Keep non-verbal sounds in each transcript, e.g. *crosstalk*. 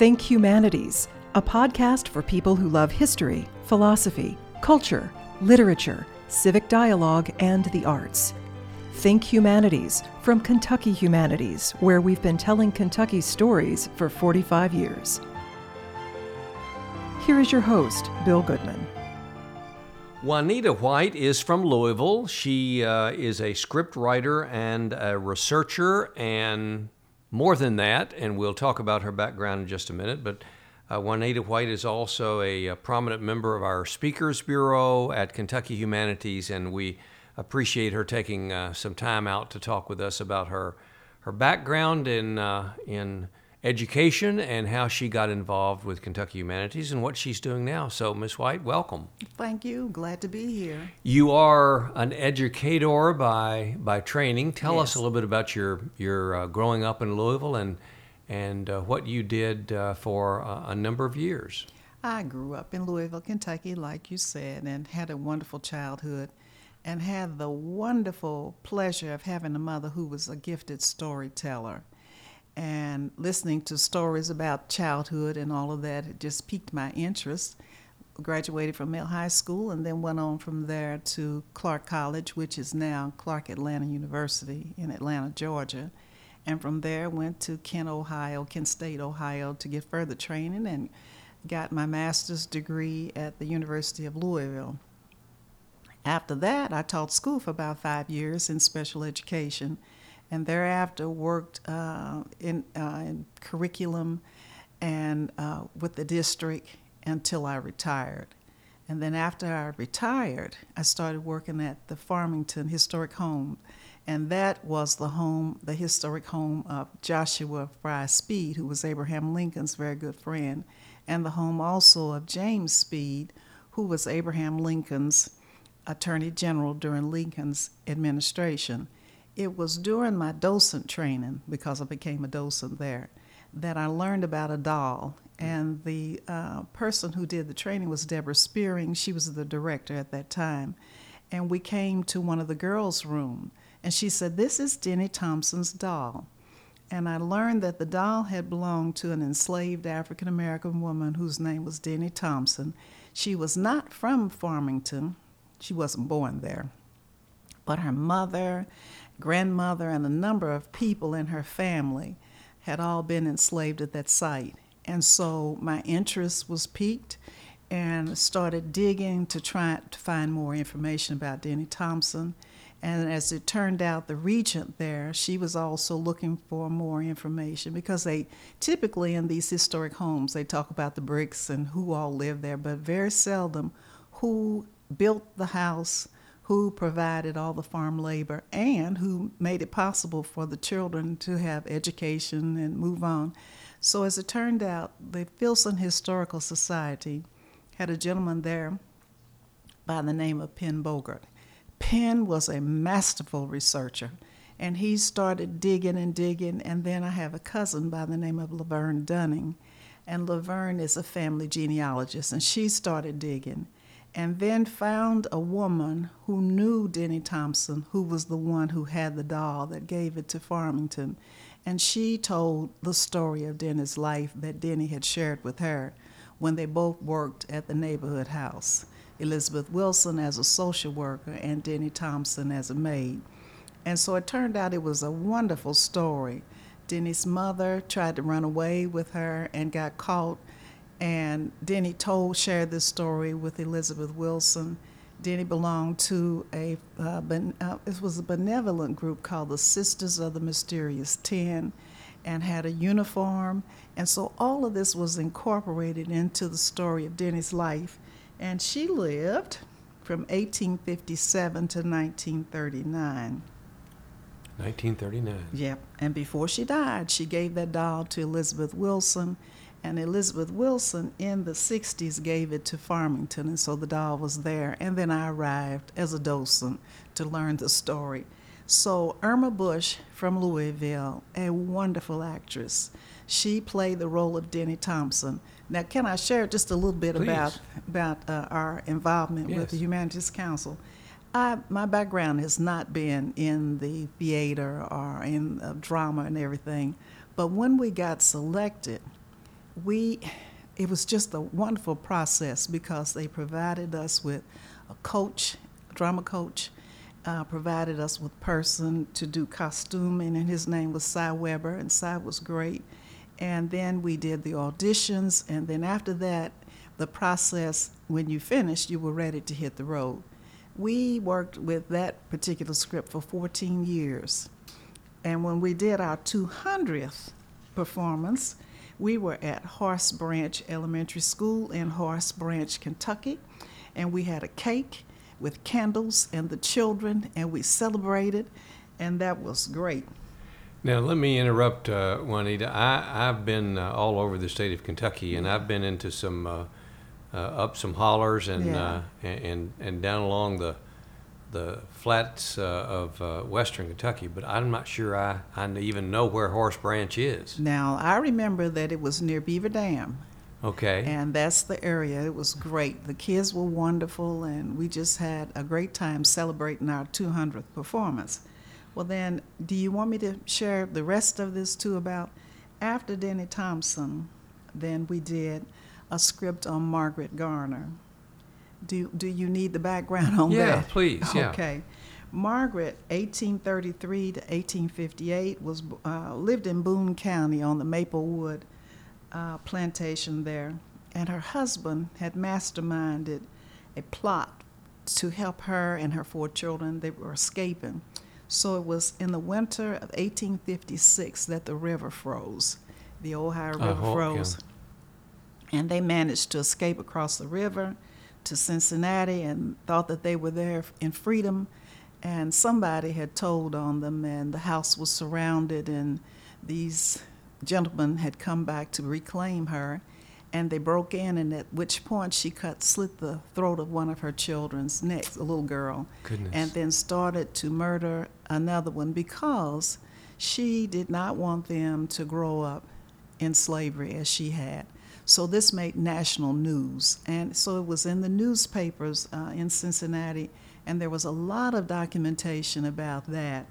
Think Humanities, a podcast for people who love history, philosophy, culture, literature, civic dialogue, and the arts. Think Humanities from Kentucky Humanities, where we've been telling Kentucky stories for 45 years. Here is your host, Bill Goodman. Juanita White is from Louisville. She uh, is a script writer and a researcher, and more than that, and we'll talk about her background in just a minute. But uh, Juanita White is also a, a, prominent member of our Speakers Bureau at Kentucky Humanities, and we appreciate her taking uh, some time out to talk with us about her her background in uh, in education and how she got involved with Kentucky Humanities and what she's doing now. So, Miss White, welcome. Thank you. Glad to be here. You are an educator by by training. Tell yes. us a little bit about your your uh, growing up in Louisville and and uh, what you did uh, for a number of years. I grew up in Louisville, Kentucky, like you said, and had a wonderful childhood and had the wonderful pleasure of having a mother who was a gifted storyteller and listening to stories about childhood and all of that it just piqued my interest graduated from Male High School and then went on from there to Clark College, which is now Clark Atlanta University in Atlanta, Georgia. And from there went to Kent, Ohio, Kent State, Ohio to get further training and got my master's degree at the University of Louisville. After that, I taught school for about five years in special education and thereafter worked uh, in, uh, in, curriculum and uh, with the district until I retired. And then after I retired, I started working at the Farmington Historic Home, and that was the home, the historic home of Joshua Fry Speed, who was Abraham Lincoln's very good friend, and the home also of James Speed, who was Abraham Lincoln's Attorney General during Lincoln's administration. It was during my docent training, because I became a docent there, that I learned about a doll. And the uh, person who did the training was Deborah Spearing. She was the director at that time. And we came to one of the girls' room, and she said, This is Denny Thompson's doll. And I learned that the doll had belonged to an enslaved African American woman whose name was Denny Thompson. She was not from Farmington, she wasn't born there. But her mother grandmother and a number of people in her family had all been enslaved at that site. And so my interest was piqued and started digging to try to find more information about Denny Thompson. And as it turned out, the regent there, she was also looking for more information because they typically in these historic homes, they talk about the bricks and who all lived there, but very seldom who built the house, who provided all the farm labor and who made it possible for the children to have education and move on. So, as it turned out, the Filson Historical Society had a gentleman there by the name of Pen Bogert. Pen was a masterful researcher, and he started digging and digging. And then I have a cousin by the name of Laverne Dunning, and Laverne is a family genealogist, and she started digging and then found a woman who knew Denny Thompson, who was the one who had the doll that gave it to Farmington. And she told the story of Denny's life that Denny had shared with her when they both worked at the neighborhood house. Elizabeth Wilson as a social worker and Denny Thompson as a maid. And so it turned out it was a wonderful story. Denny's mother tried to run away with her and got caught and Denny told, shared this story with Elizabeth Wilson. Denny belonged to a, uh, ben, uh, it was a benevolent group called the Sisters of the Mysterious Ten and had a uniform. And so all of this was incorporated into the story of Denny's life. And she lived from 1857 to 1939. 1939. Yep. And before she died, she gave that doll to Elizabeth Wilson and Elizabeth Wilson in the 60s gave it to Farmington, and so the doll was there. And then I arrived as a docent to learn the story. So, Irma Bush from Louisville, a wonderful actress, she played the role of Denny Thompson. Now, can I share just a little bit Please. about, about uh, our involvement yes. with the Humanities Council? I, my background has not been in the theater or in uh, drama and everything, but when we got selected, we, it was just a wonderful process because they provided us with a coach, a drama coach, uh, provided us with person to do costuming, and his name was Cy Weber, and Cy was great. And then we did the auditions, and then after that, the process, when you finished, you were ready to hit the road. We worked with that particular script for 14 years. And when we did our 200th performance, we were at Horse Branch Elementary School in Horse Branch, Kentucky, and we had a cake with candles and the children, and we celebrated, and that was great. Now, let me interrupt, uh, Juanita. I, I've been uh, all over the state of Kentucky, and I've been into some uh, uh, up some hollers and, Yeah. uh, and and and down along the the flats uh, of uh, western Kentucky. But I'm not sure I, I even know where Horse Branch is. Now, I remember that it was near Beaver Dam, Okay. and that's the area. It was great. The kids were wonderful, and we just had a great time celebrating our 200th performance. Well, then, do you want me to share the rest of this too about after Denny Thompson? Then we did a script on Margaret Garner. Do, do you need the background on Yeah, that? Yeah, please, yeah. Okay. Margaret, 1833 to 1858, was uh, lived in Boone County on the Maplewood uh, plantation there, and her husband had masterminded a plot to help her and her four children. They were escaping. So it was in the winter of 1856 that the river froze. The Ohio River yeah. froze. And they managed to escape across the river to Cincinnati and thought that they were there in freedom. And somebody had told on them, and the house was surrounded, and these gentlemen had come back to reclaim her. And they broke in, and at which point she cut, slit the throat of one of her children's necks, a little girl Goodness. and then started to murder another one because she did not want them to grow up in slavery as she had. So this made national news, and so it was in the newspapers uh, in Cincinnati, and there was a lot of documentation about that.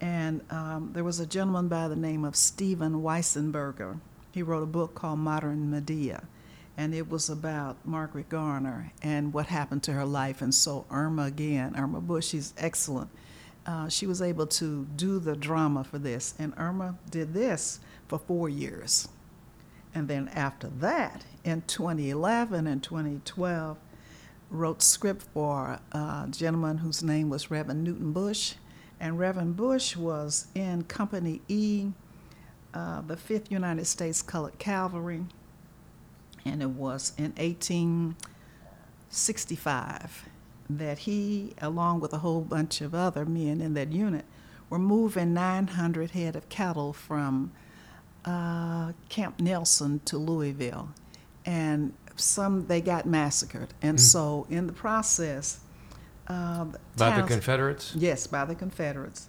And um, there was a gentleman by the name of Steven Weisenburger. He wrote a book called Modern Medea, and it was about Margaret Garner and what happened to her life. And so Irma again, Irma Bush, she's excellent. Uh, she was able to do the drama for this, and Irma did this for four years. And then after that, in 2011 and 2012, wrote script for a gentleman whose name was Reverend Newton Bush. And Reverend Bush was in Company E, uh, the 5th United States Colored Cavalry, and it was in 1865 that he, along with a whole bunch of other men in that unit, were moving 900 head of cattle from uh, Camp Nelson to Louisville, and some they got massacred, and so in the process, uh, By the Confederates? Yes, by the Confederates.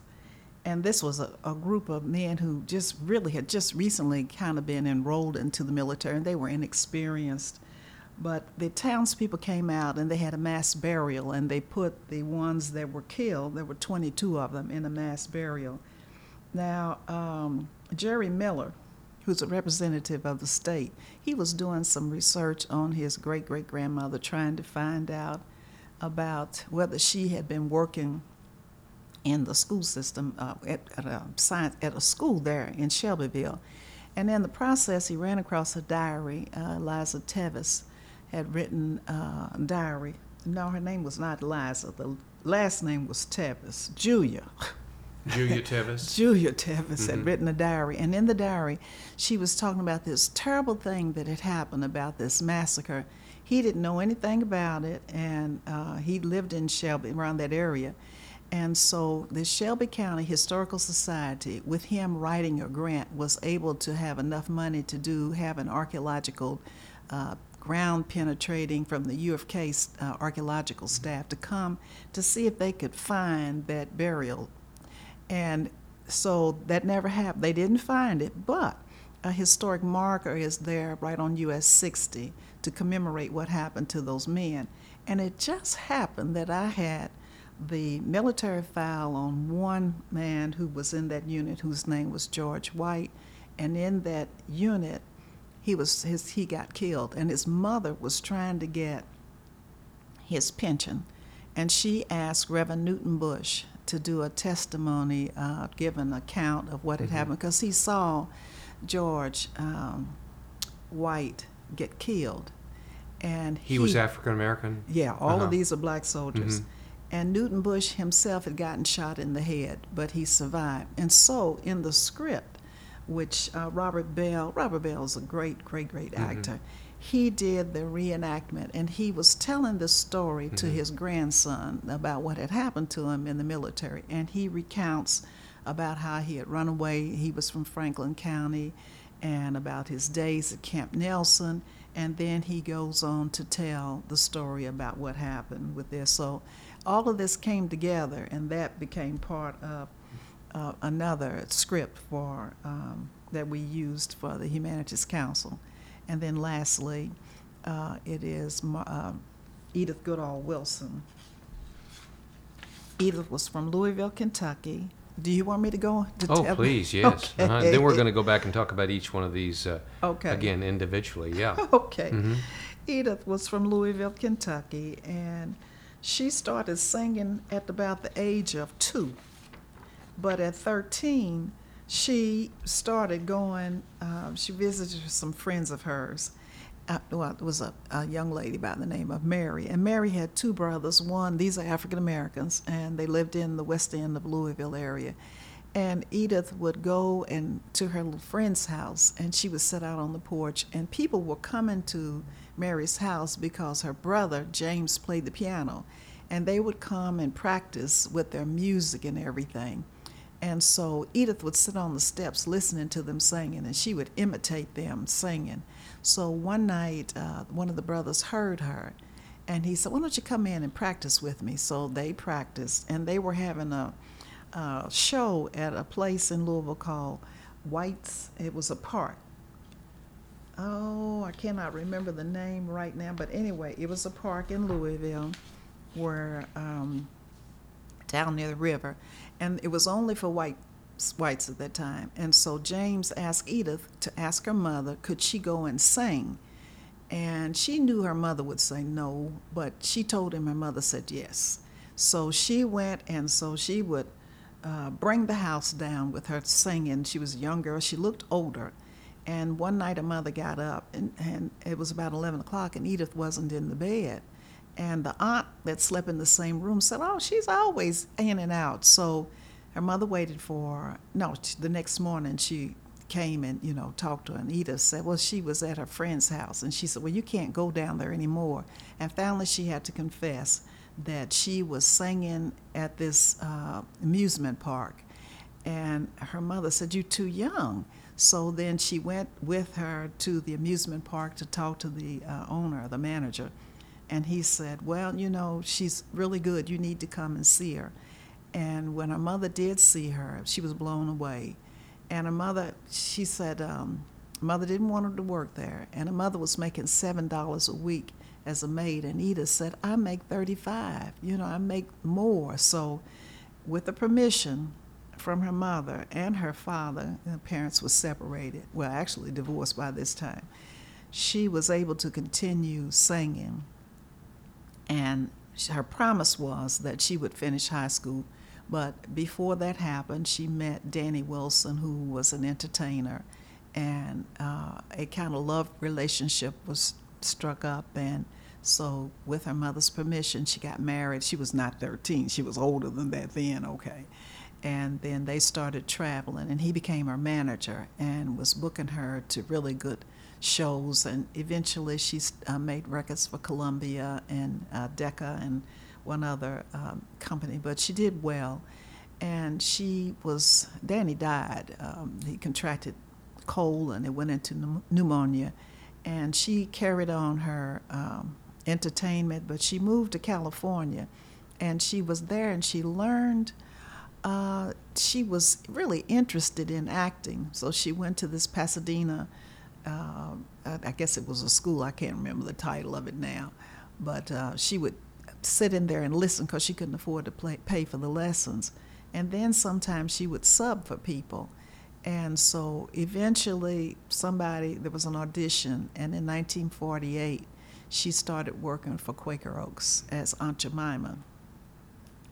And this was a, a group of men who just really had just recently kind of been enrolled into the military, and they were inexperienced. But the townspeople came out and they had a mass burial, and they put the ones that were killed, there were 22 of them, in a mass burial. Now, um, Jerry Miller, who's a representative of the state, he was doing some research on his great great grandmother, trying to find out about whether she had been working in the school system uh, at, at a science at a school there in Shelbyville, and in the process, he ran across a diary. Uh, Eliza Tevis had written uh, a diary. No, her name was not Eliza. The last name was Tevis, Julia. *laughs* Julia Tevis? *laughs* Julia Tevis had written a diary, and in the diary, she was talking about this terrible thing that had happened about this massacre. He didn't know anything about it, and uh, he lived in Shelby, around that area. And so the Shelby County Historical Society, with him writing a grant, was able to have enough money to do have an archaeological uh, ground penetrating from the U of K uh, archaeological staff to come to see if they could find that burial and so that never happened. They didn't find it, but a historic marker is there right on US 60 to commemorate what happened to those men. And it just happened that I had the military file on one man who was in that unit whose name was George White. And in that unit, he was his he got killed, and his mother was trying to get his pension, and she asked Reverend Newton Bush to do a testimony, uh, give an account of what had Mm-hmm. happened, because he saw George um, White get killed, and He was African American. yeah, all Uh-huh. of these are black soldiers. Mhm. And Newton Bush himself had gotten shot in the head, but he survived. And so, in the script, which uh, Robert Bell, Robert Bell is a great, great, great Mm-hmm. He did the reenactment, and he was telling the story to Mm-hmm. his grandson about what had happened to him in the military. And he recounts about how he had run away. He was from Franklin County, and about his days at Camp Nelson. And then he goes on to tell the story about what happened with this. So all of this came together, and that became part of uh, another script for um, that we used for the Humanities Council. And then lastly, uh, it is uh, Edith Goodall Wilson. Edith was from Louisville, Kentucky. Do you want me to go? To Oh, please, *laughs* yes. Uh-huh. Then we're going to go back and talk about each one of these uh, Okay. again individually. Yeah. *laughs* Okay. Mhm. Edith was from Louisville, Kentucky, and she started singing at about the age of two. But at 13, she started going, uh, she visited some friends of hers. Uh, well, it was a, a young lady by the name of Mary. And Mary had two brothers. One, these are African Americans, and they lived in the west end of Louisville area. And Edith would go and to her little friend's house, and she would sit out on the porch, and people were coming to Mary's house because her brother James played the piano, and they would come and practice with their music and everything. And so Edith would sit on the steps listening to them singing, and she would imitate them singing. So one night, uh, one of the brothers heard her, and he said, "Why don't you come in and practice with me?" So they practiced, and they were having a, a show at a place in Louisville called White's. It was a park. Oh, I cannot remember the name right now, but anyway, it was a park in Louisville, where um, down near the river, and it was only for white whites at that time. And so James asked Edith to ask her mother, could she go and sing? And she knew her mother would say no, but she told him her mother said yes. So she went, and so she would uh, bring the house down with her singing. She was a young girl, she looked older. And one night her mother got up, and, and it was about 11 o'clock, and Edith wasn't in the bed. And the aunt that slept in the same room said, Oh, she's always in and out. So her mother waited for her. No, the next morning she came and, you know, talked to her. And Edith said, Well, she was at her friend's house. And she said, Well, you can't go down there anymore. And finally she had to confess that she was singing at this uh, amusement park. And her mother said, You're too young. So then she went with her to the amusement park to talk to the uh, owner, the manager. And he said, Well, you know, she's really good. You need to come and see her. And when her mother did see her, she was blown away. And her mother, she said, um, mother didn't want her to work there. And her mother was making $7 a week as a maid. And Edith said, I make 35 You know, I make more. So, with the permission from her mother and her father, the parents were separated, well, actually divorced by this time, she was able to continue singing. And her promise was that she would finish high school. But before that happened, she met Danny Wilson, who was an entertainer, and uh, a kind of love relationship was struck up. And so, with her mother's permission, she got married. She was not 13, she was older than that then, okay. And then they started traveling, and he became her manager and was booking her to really good shows. And eventually, she uh, made records for Columbia and uh, Decca and one other um, company, but she did well. And she was, Danny died. Um, he contracted cold and it went into pneumonia. And she carried on her um, entertainment, but she moved to California and she was there and she learned. Uh, she was really interested in acting, so she went to this Pasadena. I guess it was a school. I can't remember the title of it now, but uh, she would sit in there and listen because she couldn't afford to play, pay for the lessons. And then sometimes she would sub for people. And so eventually, somebody, there was an audition, and in 1948, she started working for Quaker Oats as Aunt Jemima.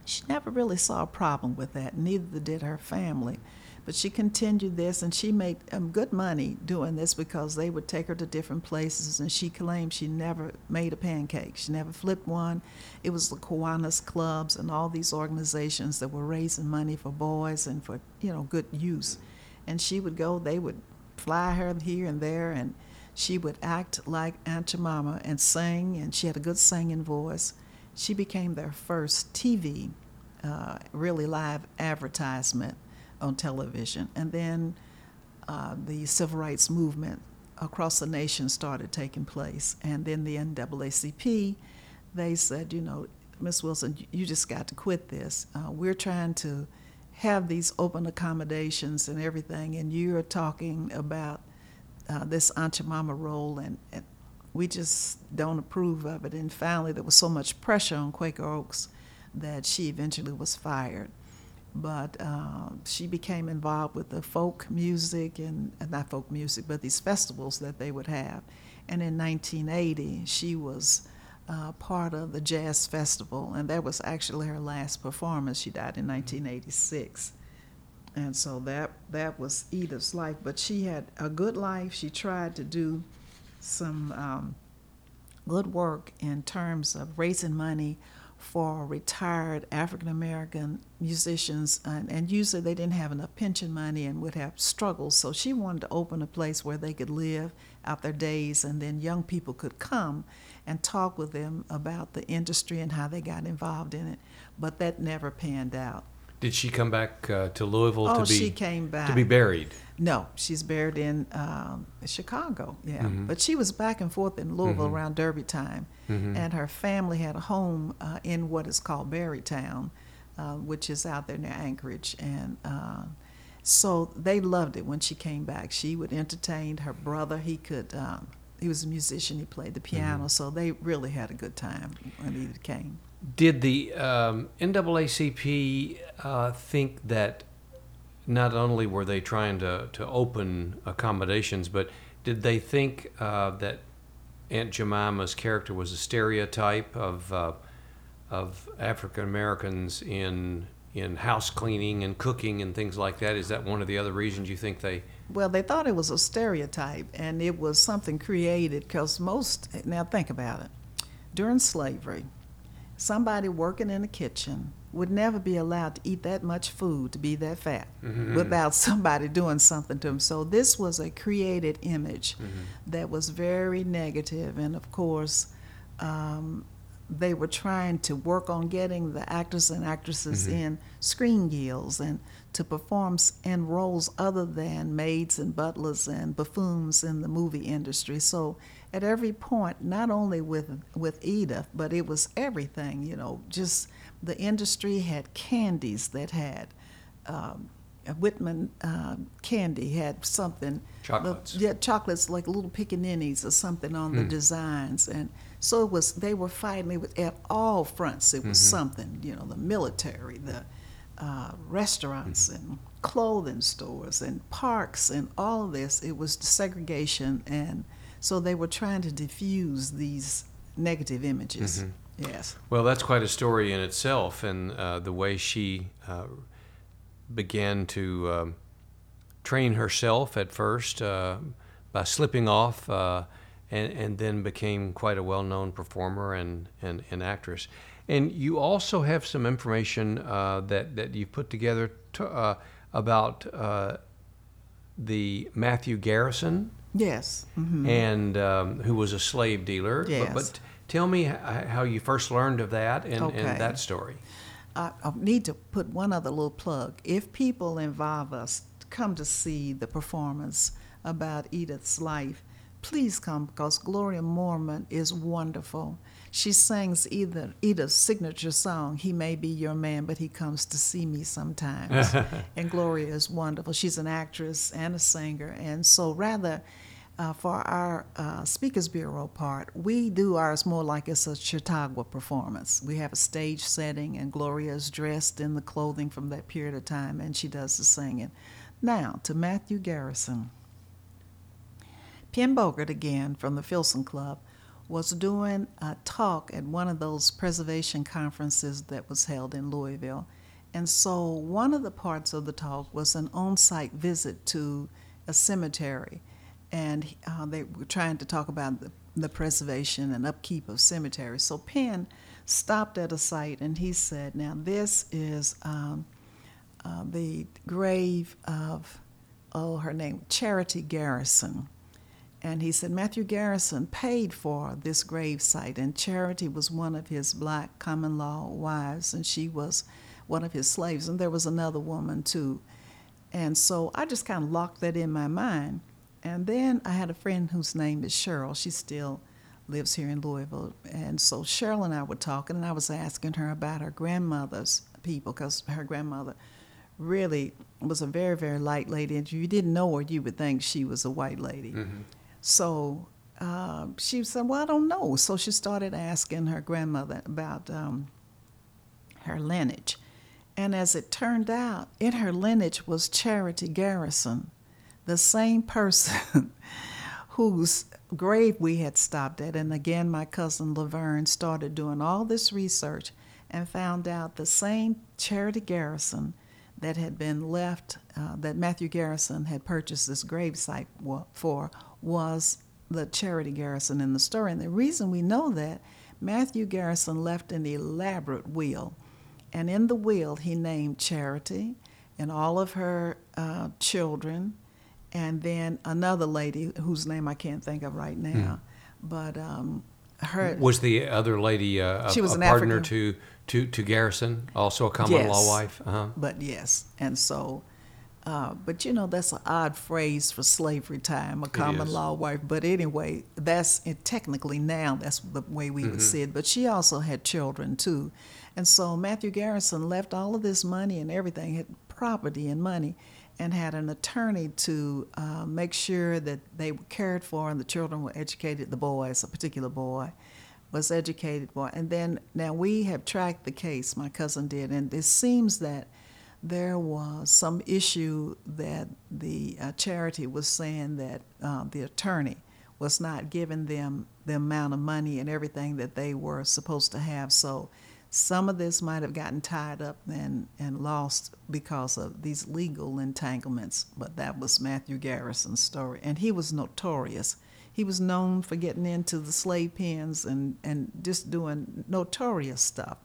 She never really saw a problem with that, neither did her family. But she continued this, and she made um, good money doing this because they would take her to different places, and she claimed she never made a pancake. She never flipped one. It was the Kiwanis clubs and all these organizations that were raising money for boys and for you know good use. And she would go. They would fly her here and there, and she would act like Aunt Jemima and sing, and she had a good singing voice. She became their first TV, uh, really live advertisement on television. And then uh, the civil rights movement across the nation started taking place. And then the NAACP, they said, you know, Miss Wilson, you just got to quit this. Uh, we're trying to have these open accommodations and everything, and you're talking about uh, this Aunt Jemima role, and, and we just don't approve of it. And finally, there was so much pressure on Quaker Oats that she eventually was fired but uh, she became involved with the folk music and uh, not folk music, but these festivals that they would have. And in 1980, she was uh, part of the Jazz Festival, and that was actually her last performance. She died in 1986. And so that that was Edith's life, but she had a good life. She tried to do some um, good work in terms of raising money for retired African American musicians, and, and, usually they didn't have enough pension money and would have struggles. So she wanted to open a place where they could live out their days, and then young people could come and talk with them about the industry and how they got involved in it. But that never panned out. Did she come back uh, to Louisville oh, to be she came back. to be buried? No, she's buried in um, Chicago. Yeah, mm-hmm. but she was back and forth in Louisville mm-hmm. around Derby time, mm-hmm. and her family had a home uh, in what is called Berrytown, uh, which is out there near Anchorage, and uh, so they loved it when she came back. She would entertain her brother. He could. Um, he was a musician. He played the piano, mm-hmm. so they really had a good time when he came. Did the um, NAACP uh, think that not only were they trying to, to open accommodations, but did they think uh, that Aunt Jemima's character was a stereotype of uh, of African Americans in in house cleaning and cooking and things like that? Is that one of the other reasons you think they? Well, they thought it was a stereotype, and it was something created because most. Now think about it. During slavery, somebody working in the kitchen would never be allowed to eat that much food to be that fat mm-hmm. without *laughs* somebody doing something to them. So this was a created image mm-hmm. that was very negative, and of course, um, they were trying to work on getting the actors and actresses mm-hmm. in screen guilds and to perform in roles other than maids and butlers and buffoons in the movie industry. So at every point, not only with with Edith, but it was everything. You know, just the industry had candies that had. Um, Whitman uh, candy had something. Chocolates. yeah, chocolates like little pickaninnies or something on the hmm. designs, and so it was. They were fighting it with, at all fronts. It was mm-hmm. something. You know, the military, the uh, restaurants, mm-hmm. and clothing stores, and parks, and all of this. It was segregation and so they were trying to diffuse these negative images. Mm-hmm. Yes. Well, that's quite a story in itself, and uh, the way she uh, began to um, train herself at first uh, by slipping off, uh, and, and then became quite a well known performer and, and, and actress. And you also have some information uh, that, that you've put together to, uh, about the Matthew Garrison Yes. Mm-hmm. And um, who was a slave dealer. Yes. But, but tell me how you first learned of that and, okay. and that story. I, I, need to put one other little plug. If people involve us come to see the performance about Edith's life, please come because Gloria Mormon is wonderful. She sings either Edith's signature song, He May Be Your Man, but He Comes to See Me Sometimes. *laughs* and Gloria is wonderful. She's an actress and a singer. And so rather uh, for our uh, Speakers Bureau part, we do ours more like it's a Chautauqua performance. We have a stage setting, and Gloria is dressed in the clothing from that period of time, and she does the singing. Now, to Matthew Garrison. Pen Bogert, again from the Filson Club, was doing a talk at one of those preservation conferences that was held in Louisville. And so, one of the parts of the talk was an on site visit to a cemetery. And uh, they were trying to talk about the, the preservation and upkeep of cemeteries. So, Pen stopped at a site and he said, Now, this is um, uh, the grave of, oh, her name, Charity Garrison. And he said Matthew Garrison paid for this grave site, and Charity was one of his black common law wives, and she was one of his slaves, and there was another woman too. And so I just kind of locked that in my mind. And then I had a friend whose name is Cheryl. She still lives here in Louisville. And so Cheryl and I were talking, and I was asking her about her grandmother's people, because her grandmother really was a very, very light lady. And if you didn't know her, you would think she was a white lady. Mm-hmm. So uh, she said, Well, I don't know. So she started asking her grandmother about um, her lineage. And as it turned out, in her lineage was Charity Garrison, the same person *laughs* whose grave we had stopped at. And again, my cousin Laverne started doing all this research and found out the same Charity Garrison that had been left, uh, that Matthew Garrison had purchased this grave site for, was the Charity Garrison in the story. And the reason we know that, Matthew Garrison left an elaborate will. And in the will, he named Charity and all of her uh, children, and then another lady whose name I can't think of right now. Hmm. But um, her was the other lady uh, she was a, partner African, to, to to Garrison, also a common yes, law wife. Uh-huh. But yes, and so uh, but you know that's an odd phrase for slavery time, a common law wife. But anyway, that's it, technically now that's the way we mm-hmm. would see it. But she also had children too, and so Matthew Garrison left all of this money and everything, had property and money, and had an attorney to uh, make sure that they were cared for and the children were educated. The boys, a particular boy, was educated boy, and then now we have tracked the case. My cousin did, and it seems that there was some issue that the uh, charity was saying that uh, the attorney was not giving them the amount of money and everything that they were supposed to have. So some of this might have gotten tied up and, and lost because of these legal entanglements. But that was Matthew Garrison's story. And he was notorious. He was known for getting into the slave pens and, and just doing notorious stuff,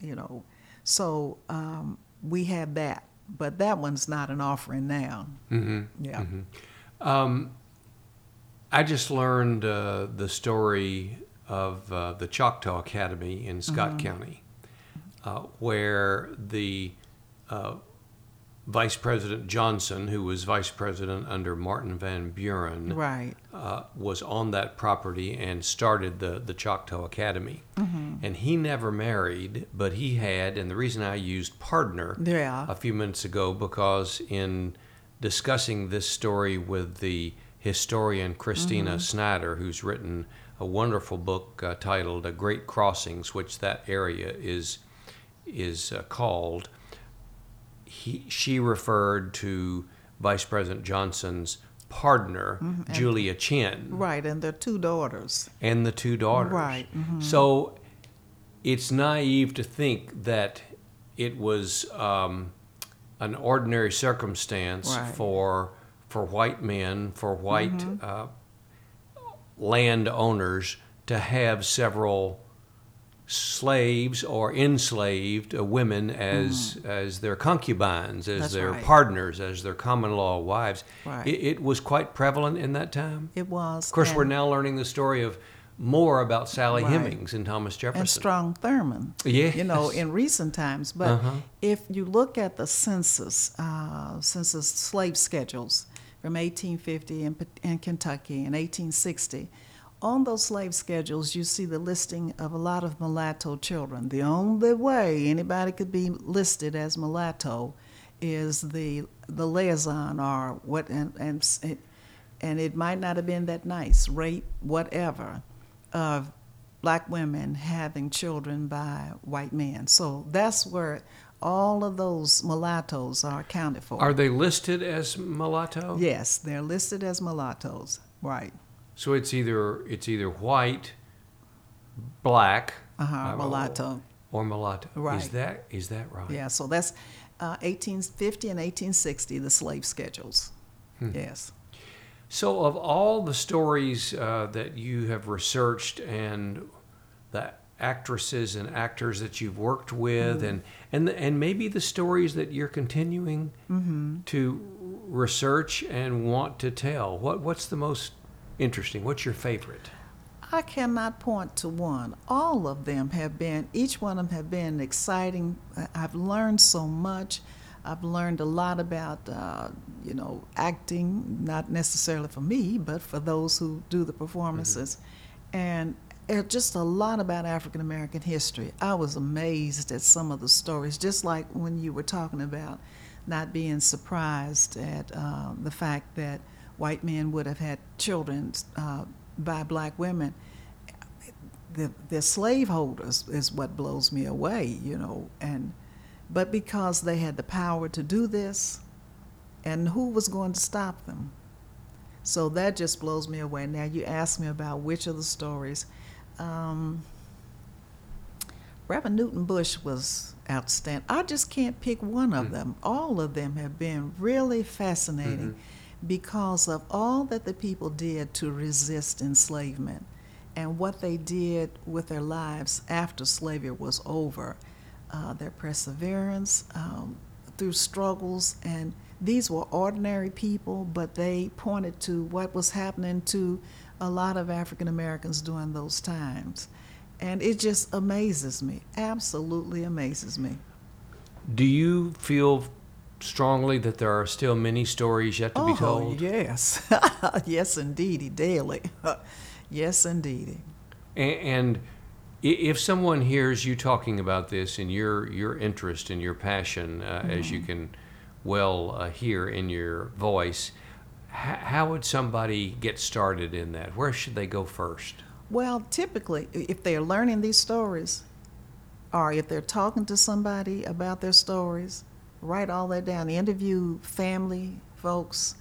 you know. So um, we have that, but that one's not an offering now. Mm-hmm. Yeah. Mm-hmm. Um, I just learned uh, the story of uh, the Choctaw Academy in Scott mm-hmm. County, uh, where the uh, Vice President Johnson, who was vice president under Martin Van Buren, right. uh, was on that property and started the, the Choctaw Academy. Mm-hmm. And he never married, but he had, and the reason I used partner yeah. a few minutes ago, because in discussing this story with the historian Christina mm-hmm. Snyder, who's written a wonderful book uh, titled "A Great Crossings, which that area is, is uh, called he, she referred to Vice President Johnson's partner, mm-hmm. Julia Chinn. Right, and their two daughters. And the two daughters. Right. Mm-hmm. So it's naive to think that it was um, an ordinary circumstance right. for for white men, for white mm-hmm. uh, landowners to have several slaves or enslaved uh, women as mm. as their concubines, as That's their right. partners, as their common law wives. Right. It, it, was quite prevalent in that time. It was. Of course, we're now learning the story of more about Sally right. Hemings and Thomas Jefferson and Strom Thurmond. Yeah, you know, in recent times. But uh-huh. if you look at the census, uh, census slave schedules from 1850 in, in Kentucky and 1860 on those slave schedules, you see the listing of a lot of mulatto children. The only way anybody could be listed as mulatto is the the liaison or what, and and it, and it might not have been that nice rape, whatever, of black women having children by white men. So that's where all of those mulattoes are accounted for. Are they listed as mulatto? Yes, they're listed as mulattoes. Right. So it's either it's either white, black, Uh-huh, uh, mulatto. or mulatto. Right. Is that is that right? Yeah, so that's uh, 1850 and 1860, the slave schedules. Hmm. Yes. So, of all the stories uh, that you have researched and the actresses and actors that you've worked with, and and and maybe the stories that you're continuing to research and want to tell, what what's the most interesting? What's your favorite? I cannot point to one. All of them have been, each one of them have been exciting. I've learned so much. I've learned a lot about, uh, you know, acting, not necessarily for me, but for those who do the performances. And uh, just a lot about African American history. I was amazed at some of the stories, just like when you were talking about not being surprised at uh, the fact that white men would have had children uh, by black women. The, the slaveholders is what blows me away, you know, and but because they had the power to do this, and who was going to stop them? So that just blows me away. Now you ask me about which of the stories. Um, Reverend Newton Bush was outstanding. I just can't pick one of them. All of them have been really fascinating because of all that the people did to resist enslavement and what they did with their lives after slavery was over. Uh, their perseverance um, through struggles, and these were ordinary people, but they pointed to what was happening to a lot of African Americans during those times. And it just amazes me, absolutely amazes me. Do you feel strongly that there are still many stories yet to be oh, told? yes. *laughs* yes, indeedy, daily. *laughs* yes, indeedy. A- And if someone hears you talking about this and your your interest and your passion, uh, as you can well uh, hear in your voice, h- how would somebody get started in that? Where should they go first? Well, typically, if they're learning these stories, or if they're talking to somebody about their stories, write all that down. Interview family, folks,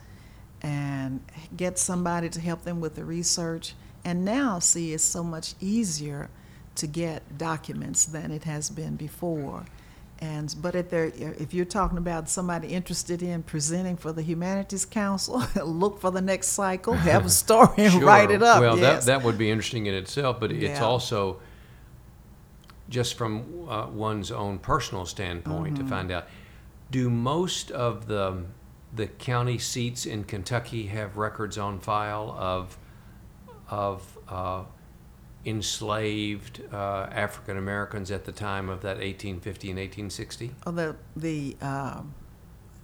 and get somebody to help them with the research. And now, see, it's so much easier to get documents than it has been before. And but if they're if you're talking about somebody interested in presenting for the Humanities Council, *laughs* look for the next cycle, have a story, and *laughs* write it up. Well, yes. that that would be interesting in itself, but it's Yeah. also just from uh, one's own personal standpoint Mm-hmm. to find out. Do most of the the county seats in Kentucky have records on file of of uh, enslaved uh, African Americans at the time of that 1850 and 1860? Oh, the the um,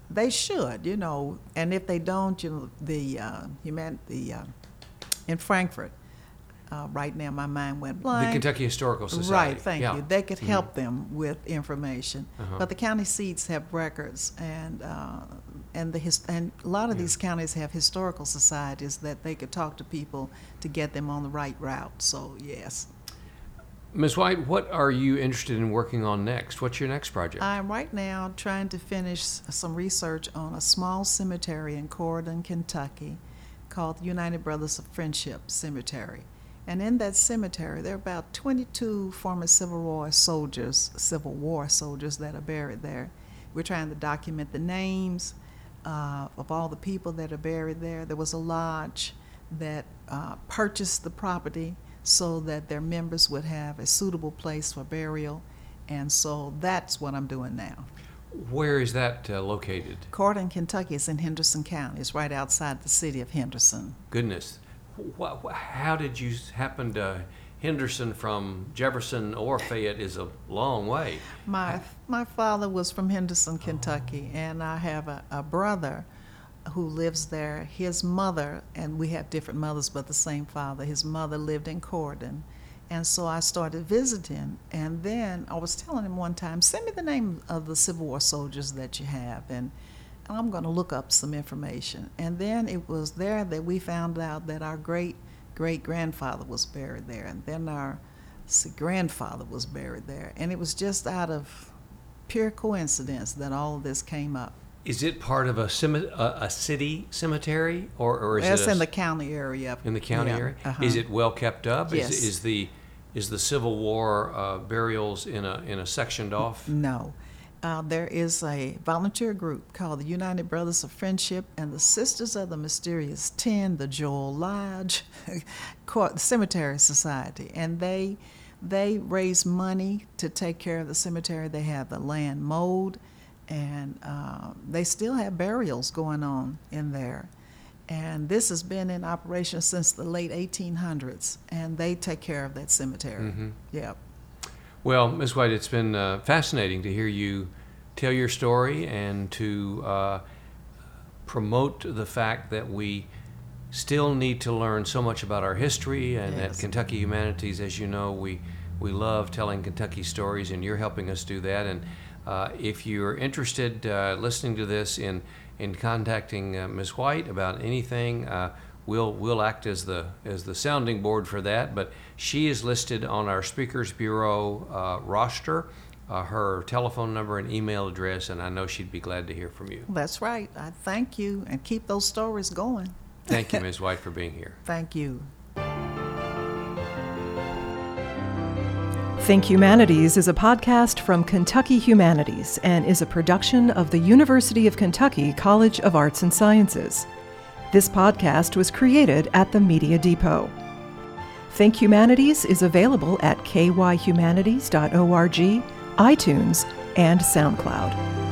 they should, you know, and if they don't, you know, the uh, human the uh, in Frankfort. Uh, right now, my mind went blank. The Kentucky Historical Society. Right, thank yeah. you. They could help them with information, Uh-huh. but the county seats have records, and uh, and the his, and a lot of these counties have historical societies that they could talk to people to get them on the right route. So yes, Ms. White, what are you interested in working on next? What's your next project? I'm right now trying to finish some research on a small cemetery in Corydon, Kentucky, called the United Brothers of Friendship Cemetery. And in that cemetery, there are about 22 former Civil War soldiers, Civil War soldiers that are buried there. We're trying to document the names uh, of all the people that are buried there. There was a lodge that uh, purchased the property so that their members would have a suitable place for burial. And so that's what I'm doing now. Where is that uh, located? Corydon, Kentucky is in Henderson County. It's right outside the city of Henderson. Goodness. Wh- wh- how did you happen to Henderson from Jefferson or Fayette is a long way. My my father was from Henderson, Kentucky, and I have a, a brother who lives there. His mother, and we have different mothers, but the same father. His mother lived in Corydon, and so I started visiting. And then I was telling him one time, send me the name of the Civil War soldiers that you have, and I'm going to look up some information. And then it was there that we found out that our great great grandfather was buried there, and then our grandfather was buried there. And it was just out of pure coincidence that all of this came up. Is it part of a, cem- a, a city cemetery, or, or is It's it a in the county area. in the county Yeah, area? uh-huh. Is it well kept up? Yes. Is, is the is the Civil War uh, burials in a in a sectioned off? No. Uh, there is a volunteer group called the United Brothers of Friendship and the Sisters of the Mysterious Ten, the Joel Lodge *laughs* Cemetery Society, and they they raise money to take care of the cemetery. They have the land mowed, and uh, they still have burials going on in there. And this has been in operation since the late 1800s, and they take care of that cemetery. Mm-hmm. Yep. Well, Ms. White, it's been uh, fascinating to hear you tell your story and to uh, promote the fact that we still need to learn so much about our history and at Kentucky Humanities, as you know, we we love telling Kentucky stories, and you're helping us do that. And uh, if you're interested, uh, listening to this in in contacting uh, Ms. White about anything, uh, we'll we'll act as the as the sounding board for that. But she is listed on our Speakers Bureau uh, roster. Uh, her telephone number and email address, and I know she'd be glad to hear from you. That's right. I thank you and keep those stories going. Thank you, *laughs* Ms. White, for being here. Thank you. Think Humanities is a podcast from Kentucky Humanities and is a production of the University of Kentucky College of Arts and Sciences. This podcast was created at the Media Depot. Think Humanities is available at kyhumanities.org, iTunes, and SoundCloud.